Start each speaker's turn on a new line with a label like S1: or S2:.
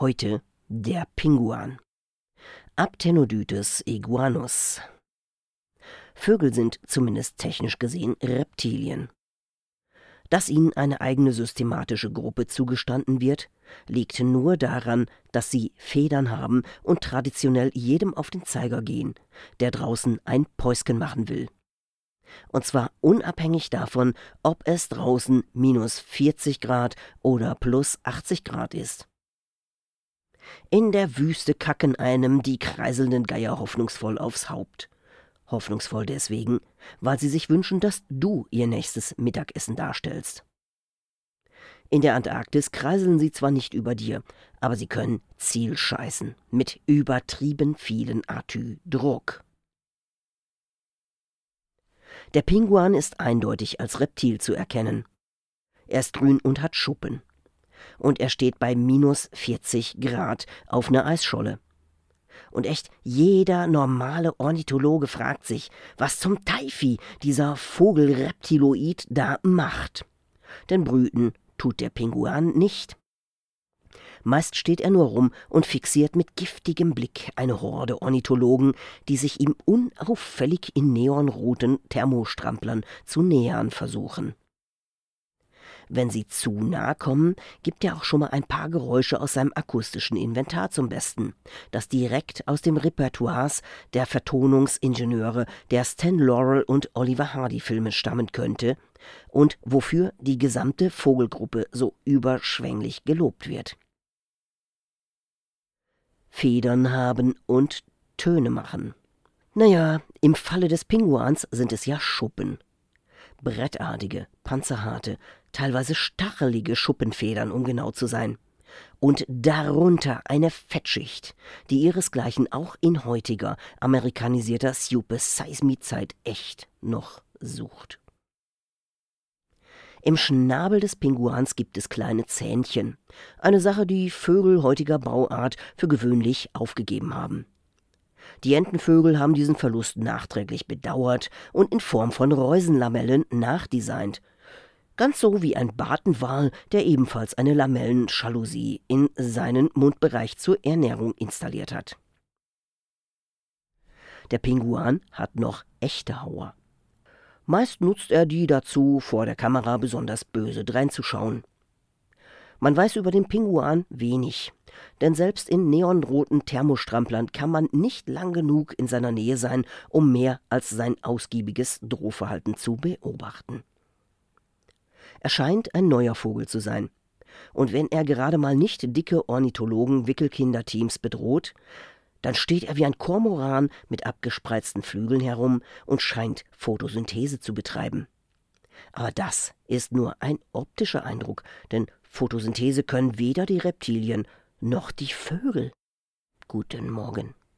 S1: Heute der Pinguan. Aptenodytes iguanus. Vögel sind zumindest technisch gesehen Reptilien. Dass ihnen eine eigene systematische Gruppe zugestanden wird, liegt nur daran, dass sie Federn haben und traditionell jedem auf den Zeiger gehen, der draußen ein Päusken machen will. Und zwar unabhängig davon, ob es draußen minus 40 Grad oder plus 80 Grad ist. In der Wüste kacken einem die kreiselnden Geier hoffnungsvoll aufs Haupt. Hoffnungsvoll deswegen, weil sie sich wünschen, dass du ihr nächstes Mittagessen darstellst. In der Antarktis kreiseln sie zwar nicht über dir, aber sie können Ziel scheißen, mit übertrieben vielen Atü-Druck. Der Pinguan ist eindeutig als Reptil zu erkennen. Er ist grün und hat Schuppen. Und er steht bei minus 40 Grad auf einer Eisscholle. Und echt, jeder normale Ornithologe fragt sich, was zum Teifi dieser Vogelreptiloid da macht. Denn brüten tut der Pinguan nicht. Meist steht er nur rum und fixiert mit giftigem Blick eine Horde Ornithologen, die sich ihm unauffällig in neonroten Thermostramplern zu nähern versuchen. Wenn sie zu nah kommen, gibt er auch schon mal ein paar Geräusche aus seinem akustischen Inventar zum Besten, das direkt aus dem Repertoires der Vertonungsingenieure der Stan Laurel und Oliver Hardy Filme stammen könnte und wofür die gesamte Vogelgruppe so überschwänglich gelobt wird. Federn haben und Töne machen. Naja, im Falle des Pinguans sind es ja Schuppen. Brettartige, panzerharte, teilweise stachelige Schuppenfedern, um genau zu sein. Und darunter eine Fettschicht, die ihresgleichen auch in heutiger, amerikanisierter Super-Size-Me-Zeit echt noch sucht. Im Schnabel des Pinguans gibt es kleine Zähnchen, eine Sache, die Vögel heutiger Bauart für gewöhnlich aufgegeben haben. Die Entenvögel haben diesen Verlust nachträglich bedauert und in Form von Reusenlamellen nachdesignt. Ganz so wie ein Bartenwal, der ebenfalls eine Lamellenschalousie in seinen Mundbereich zur Ernährung installiert hat. Der Pinguan hat noch echte Hauer. Meist nutzt er die dazu, vor der Kamera besonders böse dreinzuschauen. Man weiß über den Pinguan wenig, denn selbst in neonroten Thermostramplern kann man nicht lang genug in seiner Nähe sein, um mehr als sein ausgiebiges Drohverhalten zu beobachten. Er scheint ein neuer Vogel zu sein. Und wenn er gerade mal nicht dicke Ornithologen-Wickelkinderteams bedroht, dann steht er wie ein Kormoran mit abgespreizten Flügeln herum und scheint Photosynthese zu betreiben. Aber das ist nur ein optischer Eindruck, denn Photosynthese können weder die Reptilien noch die Vögel. Guten Morgen.